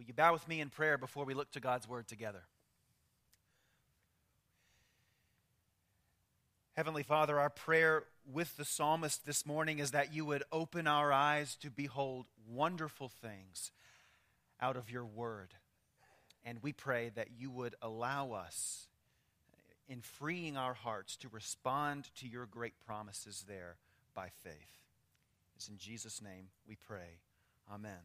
Will you bow with me in prayer before we look to God's word together? Heavenly Father, our prayer with the psalmist this morning is that you would open our eyes to behold wonderful things out of your word. And we pray that you would allow us, in freeing our hearts, to respond to your great promises there by faith. It's in Jesus' name we pray. Amen.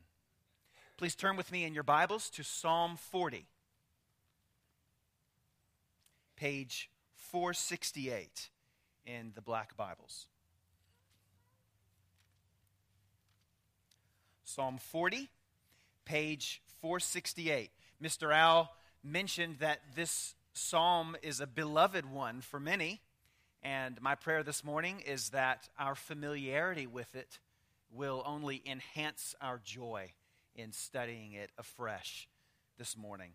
Please turn with me in your Bibles to Psalm 40, page 468 in the Black Bibles. Psalm 40, page 468. Mr. Al mentioned that this psalm is a beloved one for many, and my prayer this morning is that our familiarity with it will only enhance our joy in studying it afresh this morning.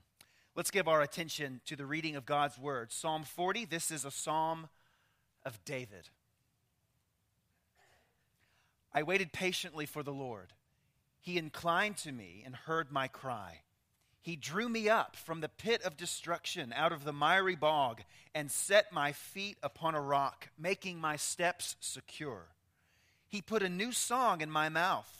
Let's give our attention to the reading of God's Word. Psalm 40, this is a psalm of David. I waited patiently for the Lord. He inclined to me and heard my cry. He drew me up from the pit of destruction, out of the miry bog, and set my feet upon a rock, making my steps secure. He put a new song in my mouth,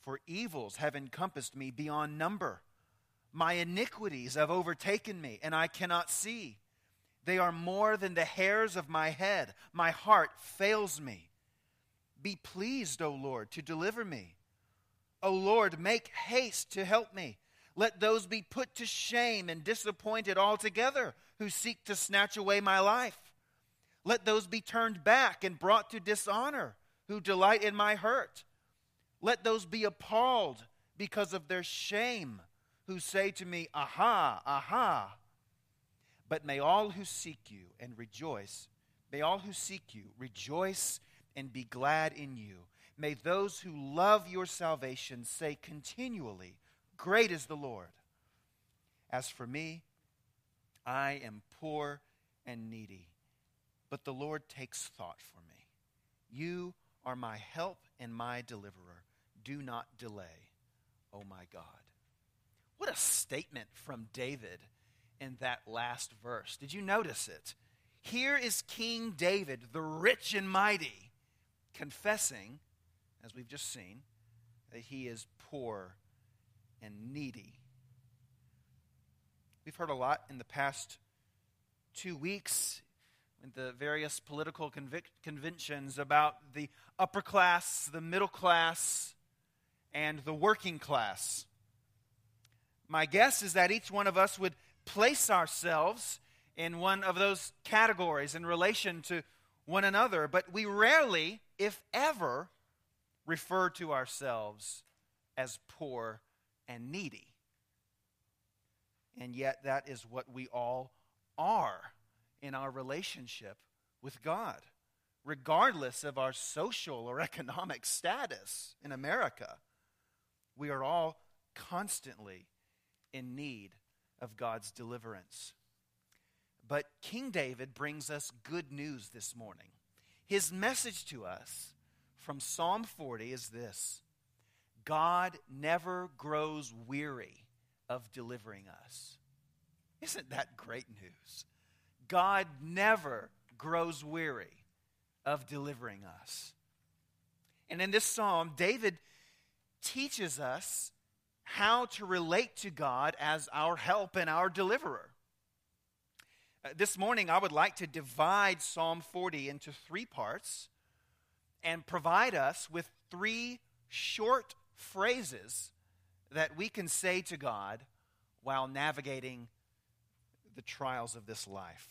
For evils have encompassed me beyond number. My iniquities have overtaken me, and I cannot see. They are more than the hairs of my head. My heart fails me. Be pleased, O Lord, to deliver me. O Lord, make haste to help me. Let those be put to shame and disappointed altogether who seek to snatch away my life. Let those be turned back and brought to dishonor who delight in my hurt. Let those be appalled because of their shame who say to me, Aha, aha. But may all who seek you and rejoice, may all who seek you rejoice and be glad in you. May those who love your salvation say continually, Great is the Lord. As for me, I am poor and needy, but the Lord takes thought for me. You are my help and my deliverer. Do not delay, O oh my God. What a statement from David in that last verse. Did you notice it? Here is King David, the rich and mighty, confessing, as we've just seen, that he is poor and needy. We've heard a lot in the past two weeks in the various political convic- conventions about the upper class, the middle class, and the working class. My guess is that each one of us would place ourselves in one of those categories in relation to one another, but we rarely, if ever, refer to ourselves as poor and needy. And yet, that is what we all are in our relationship with God, regardless of our social or economic status in America. We are all constantly in need of God's deliverance. But King David brings us good news this morning. His message to us from Psalm 40 is this God never grows weary of delivering us. Isn't that great news? God never grows weary of delivering us. And in this psalm, David teaches us how to relate to God as our help and our deliverer. Uh, this morning, I would like to divide Psalm 40 into three parts and provide us with three short phrases that we can say to God while navigating the trials of this life.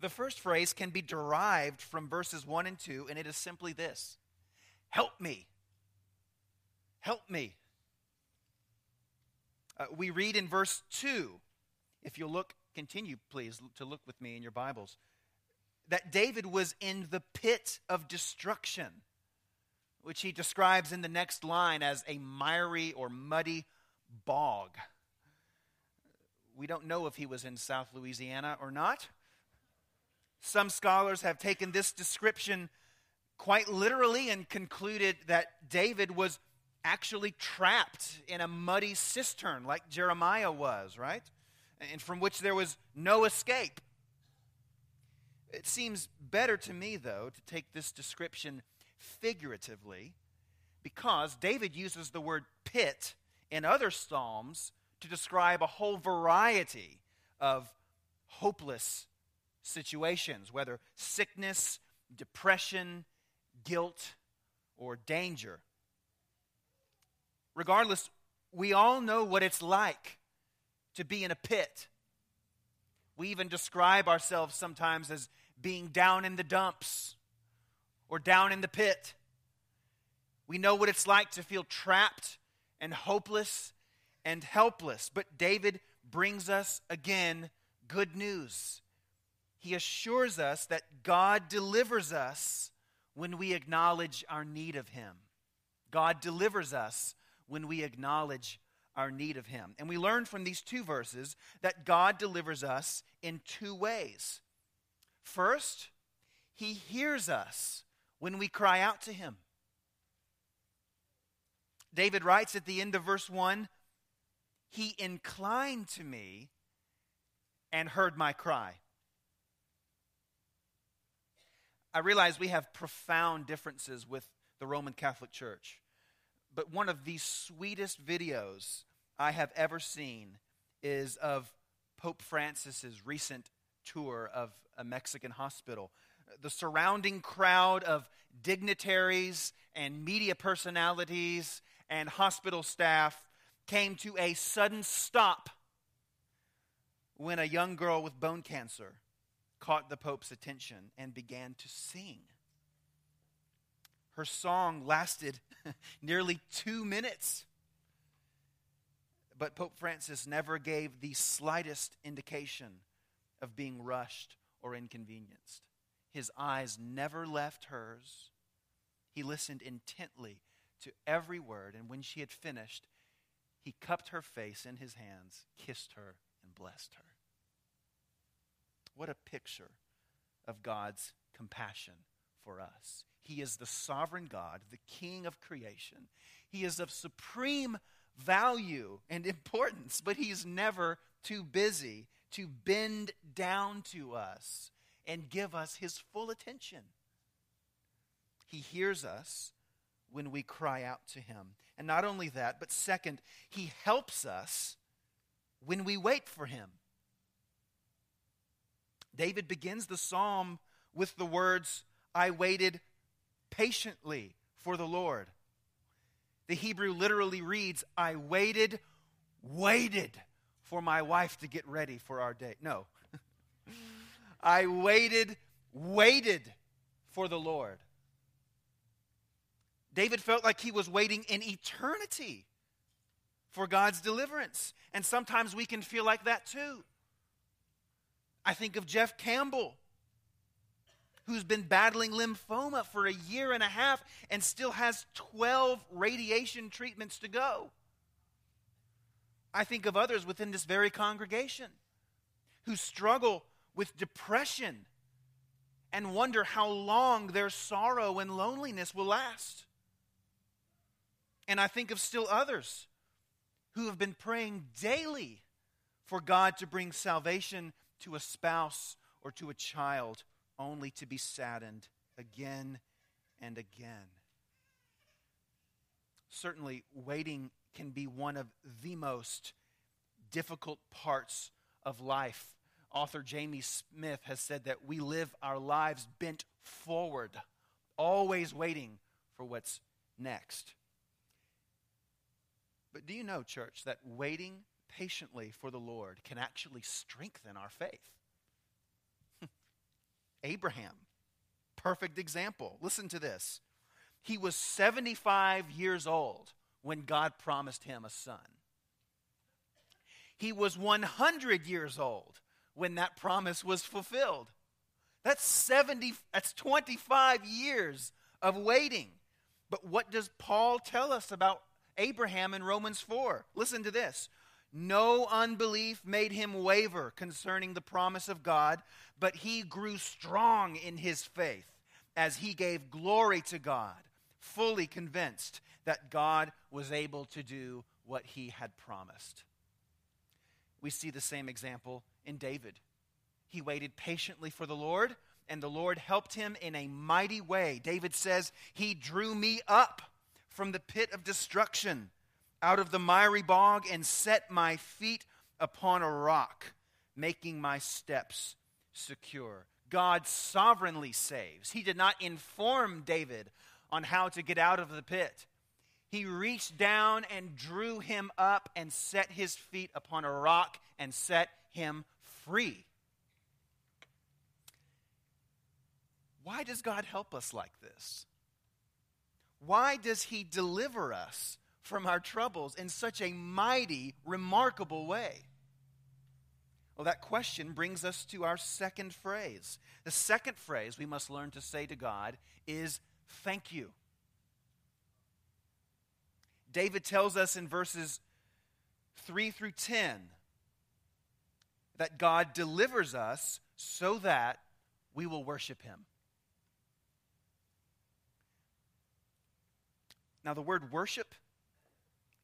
The first phrase can be derived from verses 1 and 2, and it is simply this Help me. Help me. Uh, we read in verse 2, if you'll look, continue please to look with me in your Bibles, that David was in the pit of destruction, which he describes in the next line as a miry or muddy bog. We don't know if he was in South Louisiana or not. Some scholars have taken this description quite literally and concluded that David was actually trapped in a muddy cistern like Jeremiah was, right? And from which there was no escape. It seems better to me, though, to take this description figuratively because David uses the word pit in other Psalms to describe a whole variety of hopeless situations, whether sickness, depression, guilt, or danger. Regardless, we all know what it's like to be in a pit. We even describe ourselves sometimes as being down in the dumps or down in the pit. We know what it's like to feel trapped and hopeless and helpless. But David brings us again good news. He assures us that God delivers us when we acknowledge our need of Him. God delivers us when we acknowledge our need of Him. And we learn from these two verses that God delivers us in two ways. First, He hears us when we cry out to Him. David writes at the end of verse 1 He inclined to me and heard my cry. I realize we have profound differences with the Roman Catholic Church, but one of the sweetest videos I have ever seen is of Pope Francis's recent tour of a Mexican hospital. The surrounding crowd of dignitaries and media personalities and hospital staff came to a sudden stop when a young girl with bone cancer caught the Pope's attention and began to sing. Her song lasted nearly two minutes. But Pope Francis never gave the slightest indication of being rushed or inconvenienced. His eyes never left hers. He listened intently to every word, and when she had finished, he cupped her face in his hands, kissed her, and blessed her. What a picture of God's compassion for us. He is the sovereign God, the King of creation. He is of supreme value and importance, but He's never too busy to bend down to us and give us His full attention. He hears us when we cry out to Him. And not only that, but second, He helps us when we wait for Him. David begins the psalm with the words, I waited patiently for the Lord. The Hebrew literally reads, I waited, waited for my wife to get ready for our date. No. I waited, waited for the Lord. David felt like he was waiting in eternity for God's deliverance. And sometimes we can feel like that too. I think of Jeff Campbell, who's been battling lymphoma for a year and a half and still has 12 radiation treatments to go. I think of others within this very congregation who struggle with depression and wonder how long their sorrow and loneliness will last. And I think of still others who have been praying daily for God to bring salvation to a spouse or to a child, only to be saddened again and again. Certainly, waiting can be one of the most difficult parts of life. Author Jamie Smith has said that we live our lives bent forward, always waiting for what's next. But do you know, church, that waiting patiently for the Lord can actually strengthen our faith? Abraham, perfect example. Listen to this. He was 75 years old when God promised him a son. He was 100 years old when that promise was fulfilled. That's 70 that's 25 years of waiting. But what does Paul tell us about Abraham in Romans 4? Listen to this. No unbelief made him waver concerning the promise of God, but he grew strong in his faith as he gave glory to God, fully convinced that God was able to do what he had promised. We see the same example in David. He waited patiently for the Lord, and the Lord helped him in a mighty way. David says, He drew me up from the pit of destruction, out of the miry bog, and set my feet upon a rock, making my steps secure. God sovereignly saves. He did not inform David on how to get out of the pit. He reached down and drew him up and set his feet upon a rock and set him free. Why does God help us like this? Why does He deliver us from our troubles in such a mighty, remarkable way? Well, that question brings us to our second phrase. The second phrase we must learn to say to God is thank you. David tells us in verses 3 through 10 that God delivers us so that we will worship him. Now, the word worship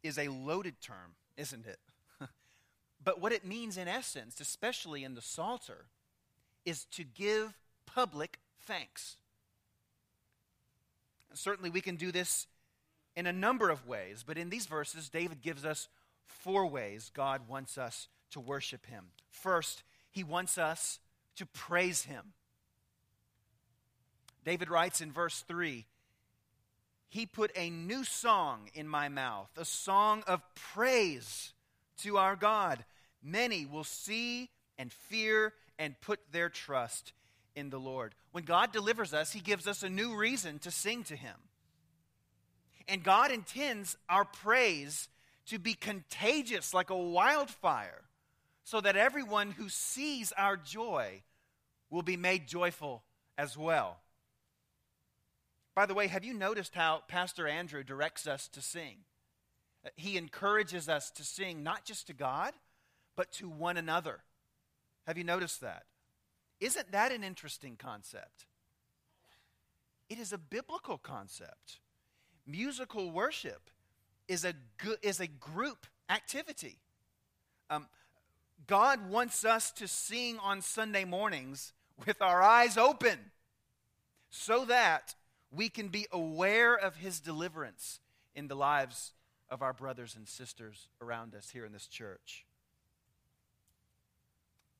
is a loaded term, isn't it? but what it means in essence, especially in the Psalter, is to give public thanks. Certainly, we can do this in a number of ways, but in these verses, David gives us four ways God wants us to worship Him. First, He wants us to praise Him. David writes in verse 3 he put a new song in my mouth, a song of praise to our God. Many will see and fear and put their trust in the Lord. When God delivers us, He gives us a new reason to sing to Him. And God intends our praise to be contagious like a wildfire, so that everyone who sees our joy will be made joyful as well. By the way, have you noticed how Pastor Andrew directs us to sing? He encourages us to sing not just to God, but to one another. Have you noticed that? Isn't that an interesting concept? It is a biblical concept. Musical worship is a, is a group activity. Um, God wants us to sing on Sunday mornings with our eyes open so that we can be aware of his deliverance in the lives of our brothers and sisters around us here in this church.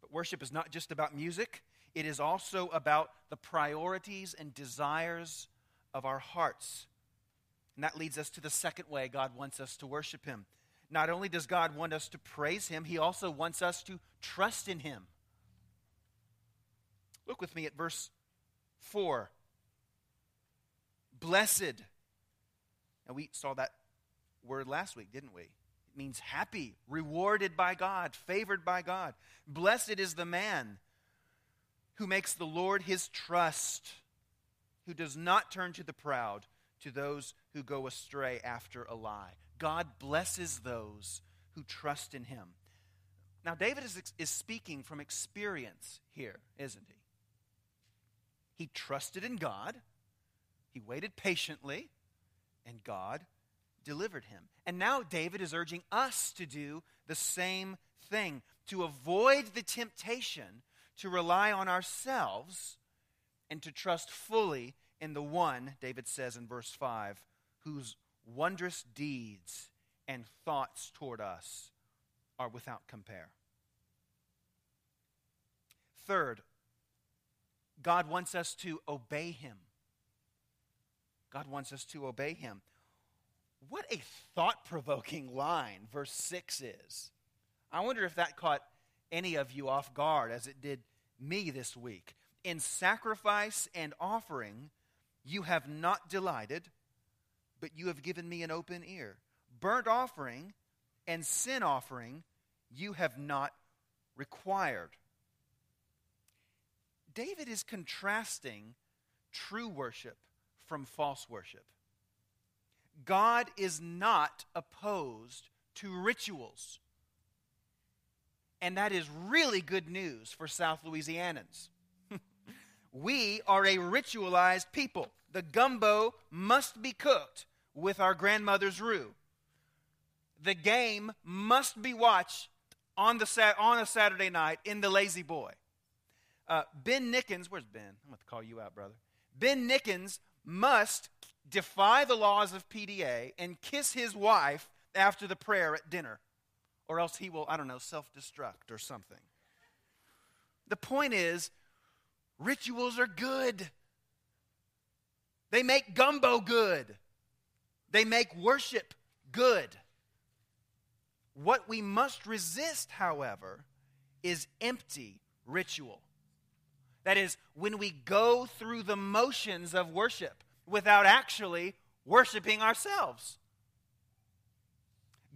But worship is not just about music, it is also about the priorities and desires of our hearts. And that leads us to the second way God wants us to worship him. Not only does God want us to praise him, he also wants us to trust in him. Look with me at verse 4 blessed. And we saw that word last week, didn't we? It means happy, rewarded by God, favored by God. Blessed is the man who makes the Lord his trust, who does not turn to the proud, to those who go astray after a lie. God blesses those who trust in him. Now, David is, is speaking from experience here, isn't he? He trusted in God, he waited patiently, and God delivered him. And now David is urging us to do the same thing, to avoid the temptation to rely on ourselves and to trust fully in the one, David says in verse 5, whose wondrous deeds and thoughts toward us are without compare. Third, God wants us to obey Him. God wants us to obey Him. What a thought provoking line verse 6 is. I wonder if that caught any of you off guard as it did me this week. In sacrifice and offering, you have not delighted, but you have given me an open ear. Burnt offering and sin offering, you have not required. David is contrasting true worship from false worship. God is not opposed to rituals. And that is really good news for South Louisianans. we are a ritualized people. The gumbo must be cooked with our grandmother's roux. The game must be watched on, the, on a Saturday night in the La-Z-Boy. Uh, ben Nickens, where's Ben? I'm going to call you out, brother. Ben Nickens must defy the laws of PDA and kiss his wife after the prayer at dinner, or else he will, I don't know, self destruct or something. The point is, rituals are good. They make gumbo good. They make worship good. What we must resist, however, is empty ritual. That is, when we go through the motions of worship without actually worshiping ourselves.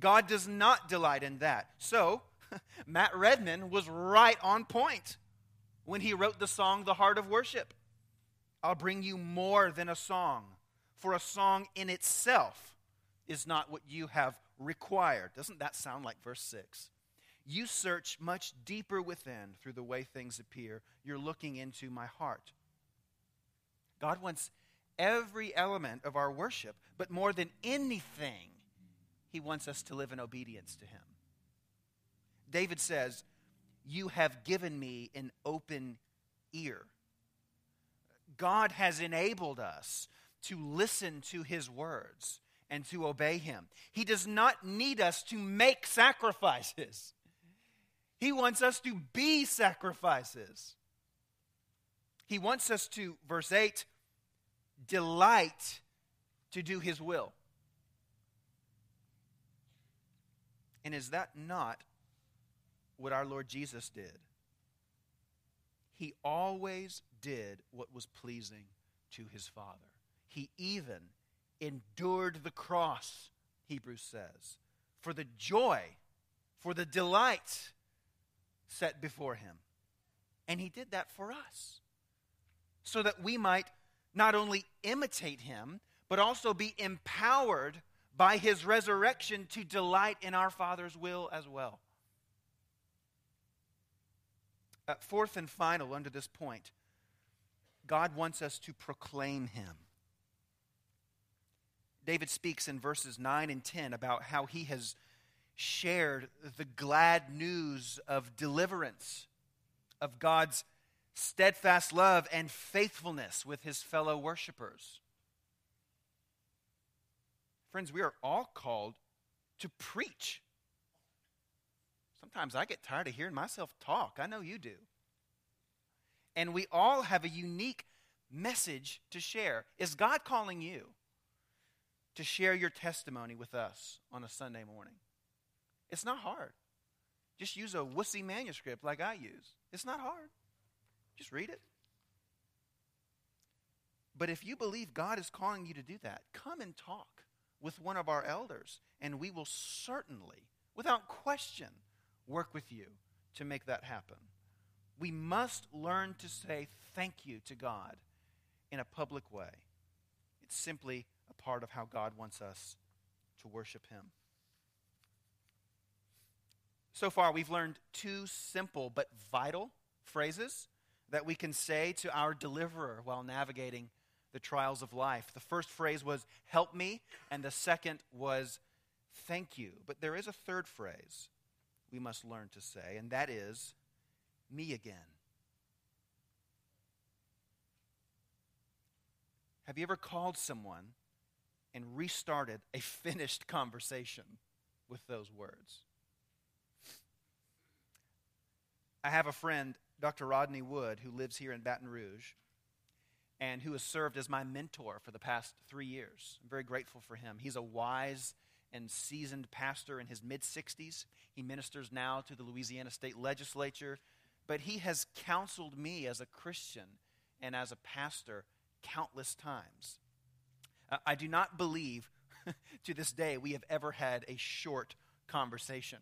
God does not delight in that. So, Matt Redman was right on point when he wrote the song The Heart of Worship. I'll bring you more than a song, for a song in itself is not what you have required. Doesn't that sound like verse 6? You search much deeper within through the way things appear. You're looking into my heart. God wants every element of our worship, but more than anything, He wants us to live in obedience to Him. David says, You have given me an open ear. God has enabled us to listen to His words and to obey Him. He does not need us to make sacrifices. He wants us to be sacrifices. He wants us to, verse 8, delight to do His will. And is that not what our Lord Jesus did? He always did what was pleasing to his Father. He even endured the cross, Hebrews says, for the joy, for the delight set before him. And he did that for us so that we might not only imitate him, but also be empowered by his resurrection to delight in our Father's will as well. Uh, fourth and final, under this point, God wants us to proclaim him. David speaks in verses 9 and 10 about how he has shared the glad news of deliverance, of God's steadfast love and faithfulness with his fellow worshipers. Friends, we are all called to preach. Sometimes I get tired of hearing myself talk. I know you do. And we all have a unique message to share. Is God calling you to share your testimony with us on a Sunday morning? It's not hard. Just use a wussy manuscript like I use. It's not hard. Just read it. But if you believe God is calling you to do that, come and talk with one of our elders, and we will certainly, without question, work with you to make that happen. We must learn to say thank you to God in a public way. It's simply a part of how God wants us to worship Him. So far, we've learned two simple but vital phrases that we can say to our deliverer while navigating the trials of life. The first phrase was, Help me, and the second was, Thank you. But there is a third phrase we must learn to say, and that is, Me again. Have you ever called someone and restarted a finished conversation with those words? I have a friend, Dr. Rodney Wood, who lives here in Baton Rouge and who has served as my mentor for the past three years. I'm very grateful for him. He's a wise and seasoned pastor in his mid 60s. He ministers now to the Louisiana State Legislature, but he has counseled me as a Christian and as a pastor countless times. Uh, I do not believe to this day we have ever had a short conversation.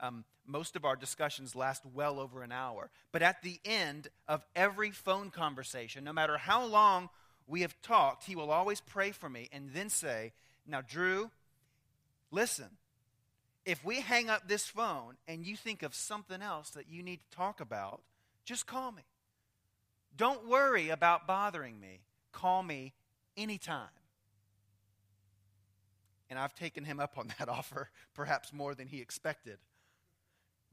Um, most of our discussions last well over an hour. But at the end of every phone conversation, no matter how long we have talked, he will always pray for me and then say, Now, Drew, listen, if we hang up this phone and you think of something else that you need to talk about, just call me. Don't worry about bothering me. Call me anytime. And I've taken him up on that offer, perhaps more than he expected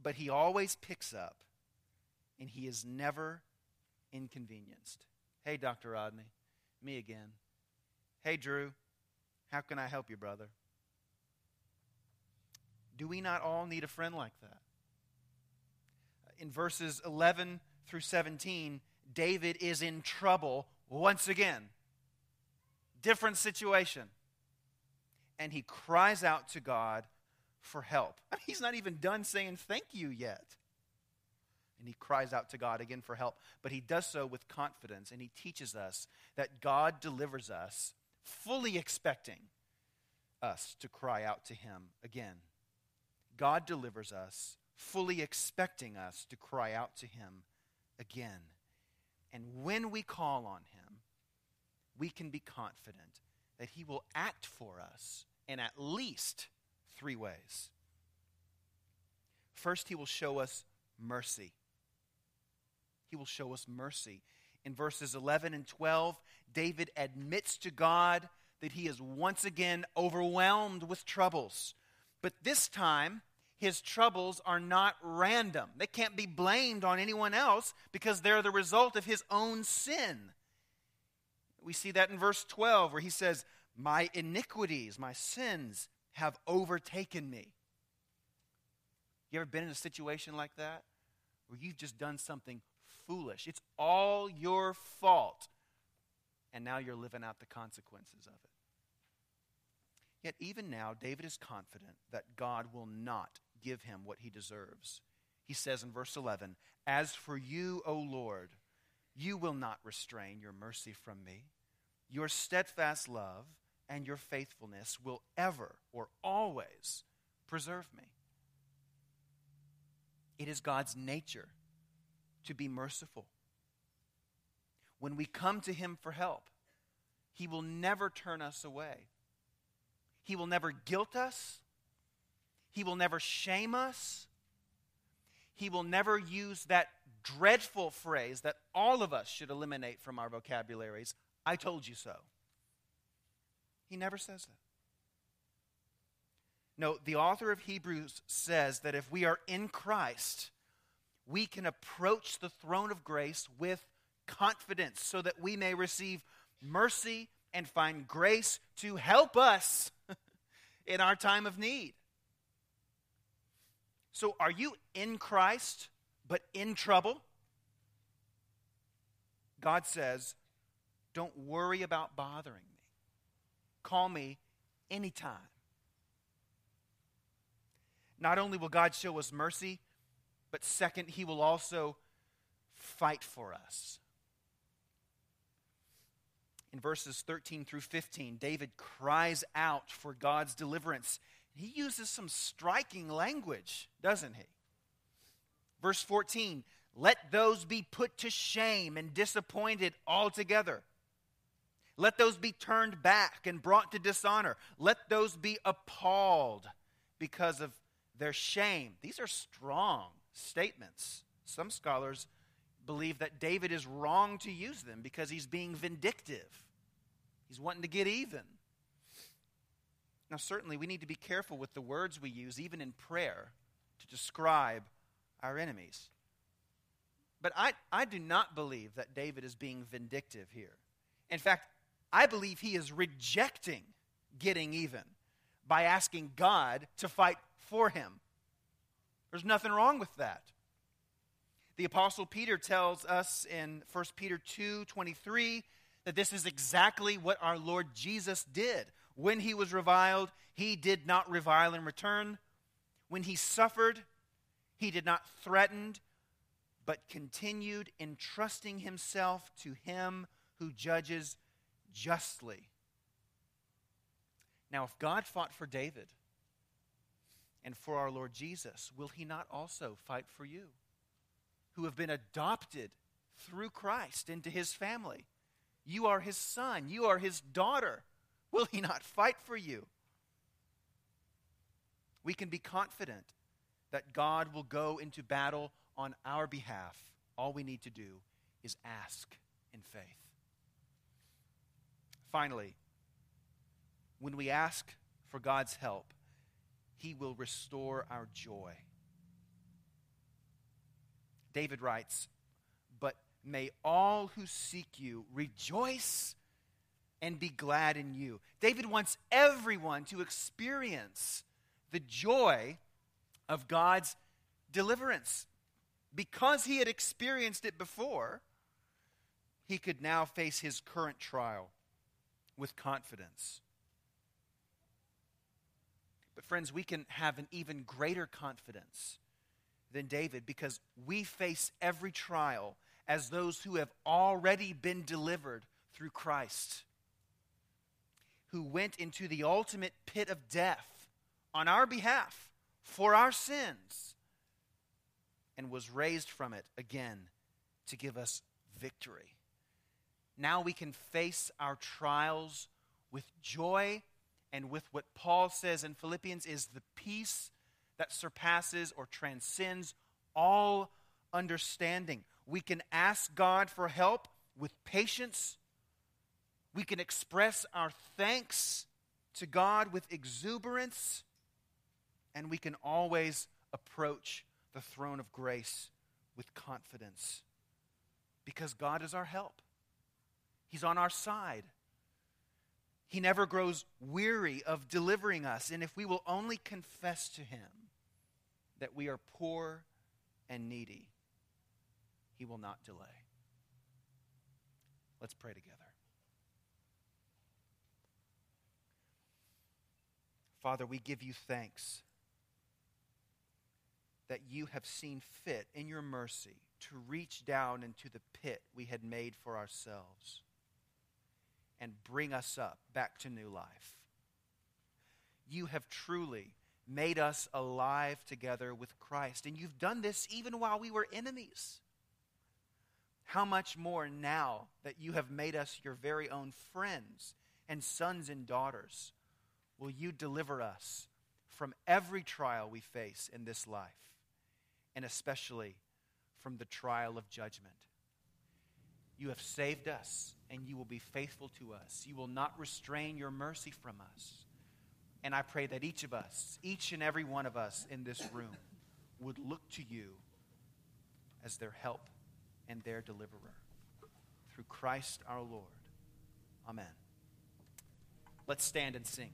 but he always picks up and he is never inconvenienced. Hey, Dr. Rodney, me again. Hey, Drew, how can I help you, brother? Do we not all need a friend like that? In verses 11 through 17, David is in trouble once again. Different situation. And he cries out to God for help. He's not even done saying thank you yet. And he cries out to God again for help, but he does so with confidence, and he teaches us that God delivers us, fully expecting us to cry out to him again. God delivers us, fully expecting us to cry out to him again. And when we call on him, we can be confident that he will act for us and at least three ways. First, he will show us mercy. He will show us mercy. In verses 11 and 12, David admits to God that he is once again overwhelmed with troubles. But this time, his troubles are not random. They can't be blamed on anyone else because they're the result of his own sin. We see that in verse 12 where he says, My iniquities, my sins have overtaken me. You ever been in a situation like that where you've just done something foolish? It's all your fault. And now you're living out the consequences of it. Yet, even now, David is confident that God will not give him what he deserves. He says in verse 11, As for you, O Lord, you will not restrain your mercy from me. Your steadfast love and your faithfulness will ever or always preserve me. It is God's nature to be merciful. When we come to Him for help, He will never turn us away. He will never guilt us. He will never shame us. He will never use that dreadful phrase that all of us should eliminate from our vocabularies I told you so. He never says that. No, the author of Hebrews says that if we are in Christ, we can approach the throne of grace with confidence so that we may receive mercy and find grace to help us in our time of need. So, are you in Christ but in trouble? God says, Don't worry about bothering. Call me anytime. Not only will God show us mercy, but second, he will also fight for us. In verses 13 through 15, David cries out for God's deliverance. He uses some striking language, doesn't he? Verse 14, let those be put to shame and disappointed altogether. Let those be turned back and brought to dishonor. Let those be appalled because of their shame. These are strong statements. Some scholars believe that David is wrong to use them because he's being vindictive. He's wanting to get even. Now, certainly, we need to be careful with the words we use, even in prayer, to describe our enemies. But I, I do not believe that David is being vindictive here. In fact, I believe he is rejecting getting even by asking God to fight for him. There's nothing wrong with that. The apostle Peter tells us in 1 Peter 2:23 that this is exactly what our Lord Jesus did. When he was reviled, he did not revile in return. When he suffered, he did not threaten, but continued entrusting himself to him who judges justly. Now, if God fought for David and for our Lord Jesus, will he not also fight for you, who have been adopted through Christ into his family? You are his son, you are his daughter. Will he not fight for you? We can be confident that God will go into battle on our behalf. All we need to do is ask in faith. Finally, when we ask for God's help, He will restore our joy. David writes, But may all who seek you rejoice and be glad in you. David wants everyone to experience the joy of God's deliverance. Because he had experienced it before, he could now face his current trial with confidence. But, friends, we can have an even greater confidence than David because we face every trial as those who have already been delivered through Christ, who went into the ultimate pit of death on our behalf for our sins and was raised from it again to give us victory. Now we can face our trials with joy and with what Paul says in Philippians is the peace that surpasses or transcends all understanding. We can ask God for help with patience. We can express our thanks to God with exuberance. And we can always approach the throne of grace with confidence because God is our help. He's on our side. He never grows weary of delivering us. And if we will only confess to Him that we are poor and needy, He will not delay. Let's pray together. Father, we give you thanks that you have seen fit in your mercy to reach down into the pit we had made for ourselves and bring us up back to new life. You have truly made us alive together with Christ, and you've done this even while we were enemies. How much more now that you have made us your very own friends and sons and daughters will you deliver us from every trial we face in this life, and especially from the trial of judgment? You have saved us, and you will be faithful to us. You will not restrain your mercy from us. And I pray that each of us, each and every one of us in this room, would look to you as their help and their deliverer. Through Christ our Lord. Amen. Let's stand and sing.